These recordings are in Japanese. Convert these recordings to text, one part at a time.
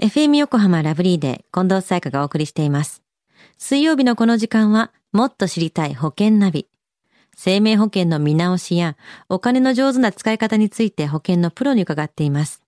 FM 横浜ラブリーで近藤沙耶香がお送りしています。水曜日のこの時間は、もっと知りたい保険ナビ。生命保険の見直しや、お金の上手な使い方について保険のプロに伺っています。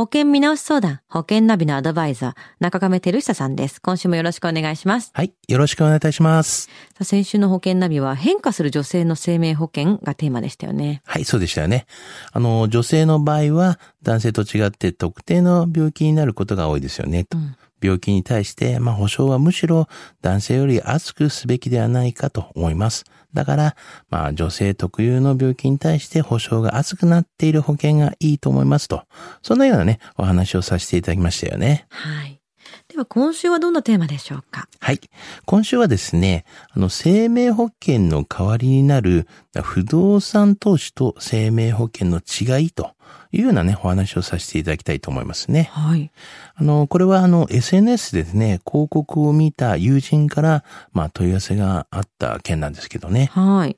保険見直し相談、保険ナビのアドバイザー、中亀照久さんです。今週もよろしくお願いします。はい。よろしくお願いいたします。先週の保険ナビは変化する女性の生命保険がテーマでしたよね。はい、そうでしたよね。あの、女性の場合は男性と違って特定の病気になることが多いですよね。とうん病気に対して、まあ、保証はむしろ男性より厚くすべきではないかと思います。だから、まあ、女性特有の病気に対して保証が厚くなっている保険がいいと思いますと。そんなようなね、お話をさせていただきましたよね。はい。では今週はどんなテーマでしょうか？はい。今週はですね、あの、生命保険の代わりになる不動産投資と生命保険の違いというようなね、お話をさせていただきたいと思いますね。はい。あの、これはあの、SNS でですね、広告を見た友人から、まあ、問い合わせがあった件なんですけどね。はい。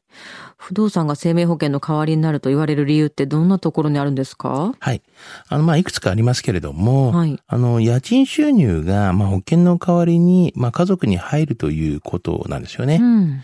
不動産が生命保険の代わりになると言われる理由ってどんなところにあるんですか？はい。あの、まあ、いくつかありますけれども、はい。あの、家賃収入が、まあ、保険の代わりに、まあ、家族に入るということなんですよね。うん。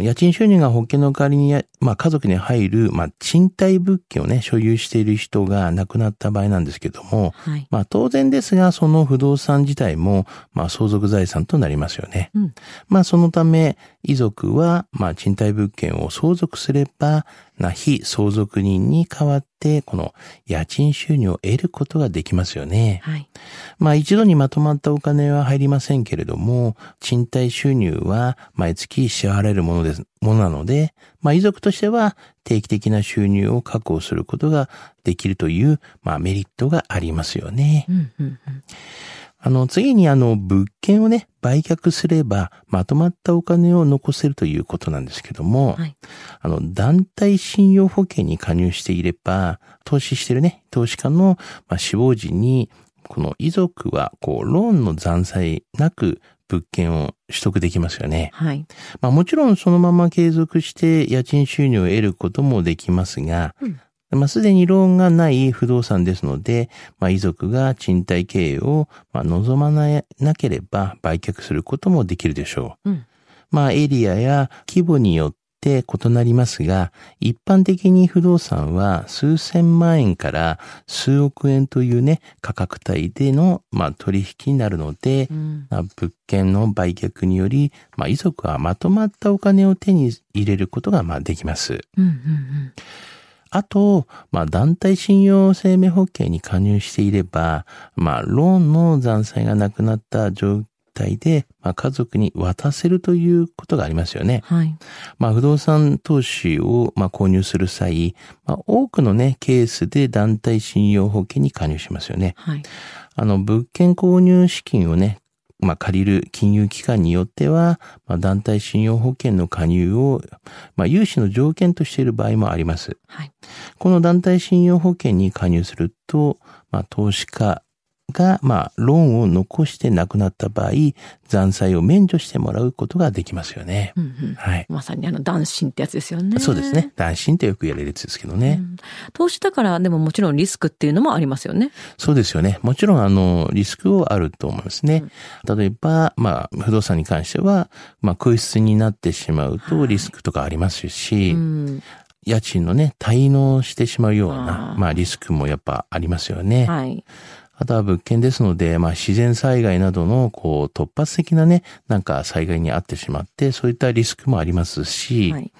家賃収入が保険の代わりにや、まあ、家族に入る、まあ、賃貸物件をね、所有している人が亡くなった場合なんですけども、はい。まあ、当然ですが、その不動産自体も、まあ、相続財産となりますよね。うん。まあ、そのため、遺族は、まあ、賃貸物件を相続すれば、な、非相続人に代わって、この家賃収入を得ることができますよね。はい。まあ一度にまとまったお金は入りませんけれども、賃貸収入は毎月支払われるものです、ものなので、まあ遺族としては定期的な収入を確保することができるという、まあメリットがありますよね。うん。うん。あの、次にあの、物件をね、売却すれば、まとまったお金を残せるということなんですけども、はい。あの、団体信用保険に加入していれば、投資してるね、投資家の、まあ、死亡時に、この遺族は、こう、ローンの残債なく、物件を取得できますよね。はい。まあもちろんそのまま継続して家賃収入を得ることもできますが、うんまあすでにローンがない不動産ですので、まあ遺族が賃貸経営をまあ望まななければ売却することもできるでしょう。うん。まあエリアや規模によって異なりますが、一般的に不動産は数千万円から数億円というね、価格帯での、まあ、取引になるので、うん。まあ物件の売却により、まあ、遺族はまとまったお金を手に入れることがまあできます。うん。うん。あと、まあ、団体信用生命保険に加入していれば、まあ、ローンの残債がなくなった状態で、まあ、家族に渡せるということがありますよね。はい。まあ、不動産投資を、まあ、購入する際、まあ、多くのね、ケースで団体信用保険に加入しますよね。はい。あの、物件購入資金をね、まあ、借りる金融機関によっては、まあ、団体信用保険の加入を、まあ、融資の条件としている場合もあります。はい。この団体信用保険に加入すると、まあ、投資家が、まあ、ローンを残して亡くなった場合、残債を免除してもらうことができますよね。うん。うん。はい。まさにあの、男子ってやつですよね。そうですね。男子ってよくやれるやつですけどね。うん投資だから、でももちろんリスクっていうのもありますよね。そうですよね。もちろん、あの、リスクはあると思いますね。例えば、まあ、不動産に関しては、まあ、空室になってしまうとリスクとかありますし、うん。家賃のね、滞納してしまうようあな、ーまあ、リスクもやっぱありますよね。はい。あとは物件ですので、まあ、自然災害などの、こう、突発的なね、なんか災害に遭ってしまって、そういったリスクもありますし、はい。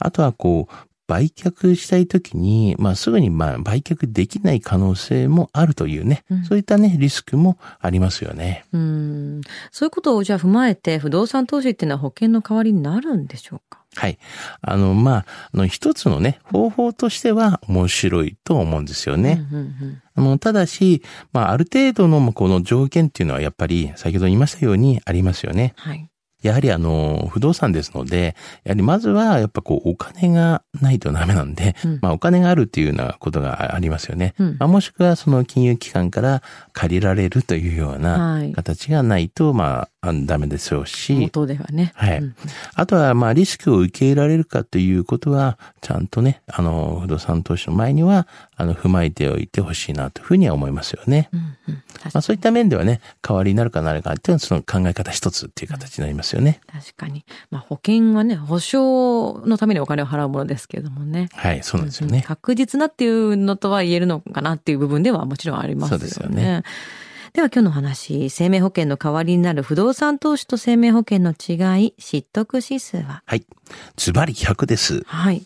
あとはこう、売却したいときに、まあすぐにまあ売却できない可能性もあるというね、うんそういったね、リスクもありますよね。うん。そういうことをじゃあ踏まえて、不動産投資っていうのは保険の代わりになるんでしょうか？はい。あの、まあ、あの、一つのね、方法としては面白いと思うんですよね。うんうんあの、ただし、まあ、ある程度のまあこの条件っていうのはやっぱり、先ほど言いましたようにありますよね。はい。やはりあの、不動産ですので、やはりまずはやっぱこう、お金がないとダメなんで、うんまあお金があるっていうようなことがありますよね。うんまあ、もしくはその金融機関から借りられるというようなはい。形がないと、まあ、あダメでしょうし、元ではね。はいうんあとはまあリスクを受け入れられるかということは、ちゃんとね、あの、不動産投資の前には、あの、踏まえておいてほしいなというふうには思いますよね。うんうん確まあそういった面ではね、代わりになるかなるかっていうのはその考え方一つっていう形になりますよね。確かに。まあ保険はね、保証のためにお金を払うものですけれどもね。はい、そうなんですようんね。確実なっていうのとは言えるのかなっていう部分ではもちろんありますよね。そうですよねでは今日の話、生命保険の代わりになる不動産投資と生命保険の違い、知得指数は？はい。ズバリ100です。はい。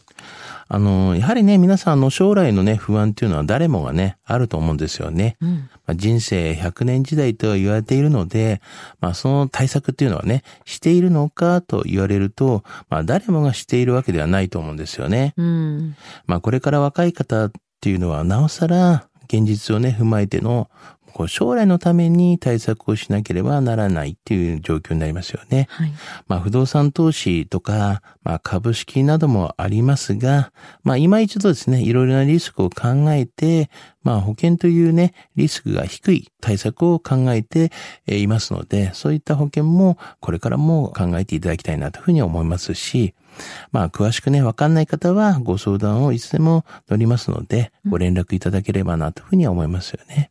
あの、やはりね、皆さんの将来のね、不安っていうのは誰もがね、あると思うんですよね。うん。まあ、人生100年時代と言われているので、まあその対策っていうのはね、しているのかと言われると、まあ誰もがしているわけではないと思うんですよね。うん。まあこれから若い方っていうのはなおさら現実をね、踏まえての、こう将来のために対策をしなければならないっていう状況になりますよね。はい。まあ不動産投資とか、まあ株式などもありますが、まあ今一度ですね、いろいろなリスクを考えて、まあ保険というね、リスクが低い対策を考えてえーいますので、そういった保険もこれからも考えていただきたいなというふうに思いますし、まあ詳しくね、わかんない方はご相談をいつでも乗りますので、ご連絡いただければなというふうには思いますよね。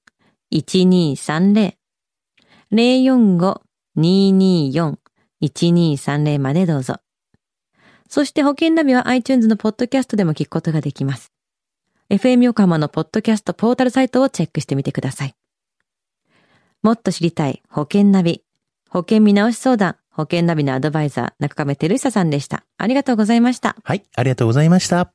1230 045-224-1230までどうぞ。そして保険ナビは iTunes のポッドキャストでも聞くことができます。FM 横浜のポッドキャストポータルサイトをチェックしてみてください。もっと知りたい保険ナビ。保険見直し相談、保険ナビのアドバイザー、中亀照久さんでした。ありがとうございました。はい、ありがとうございました。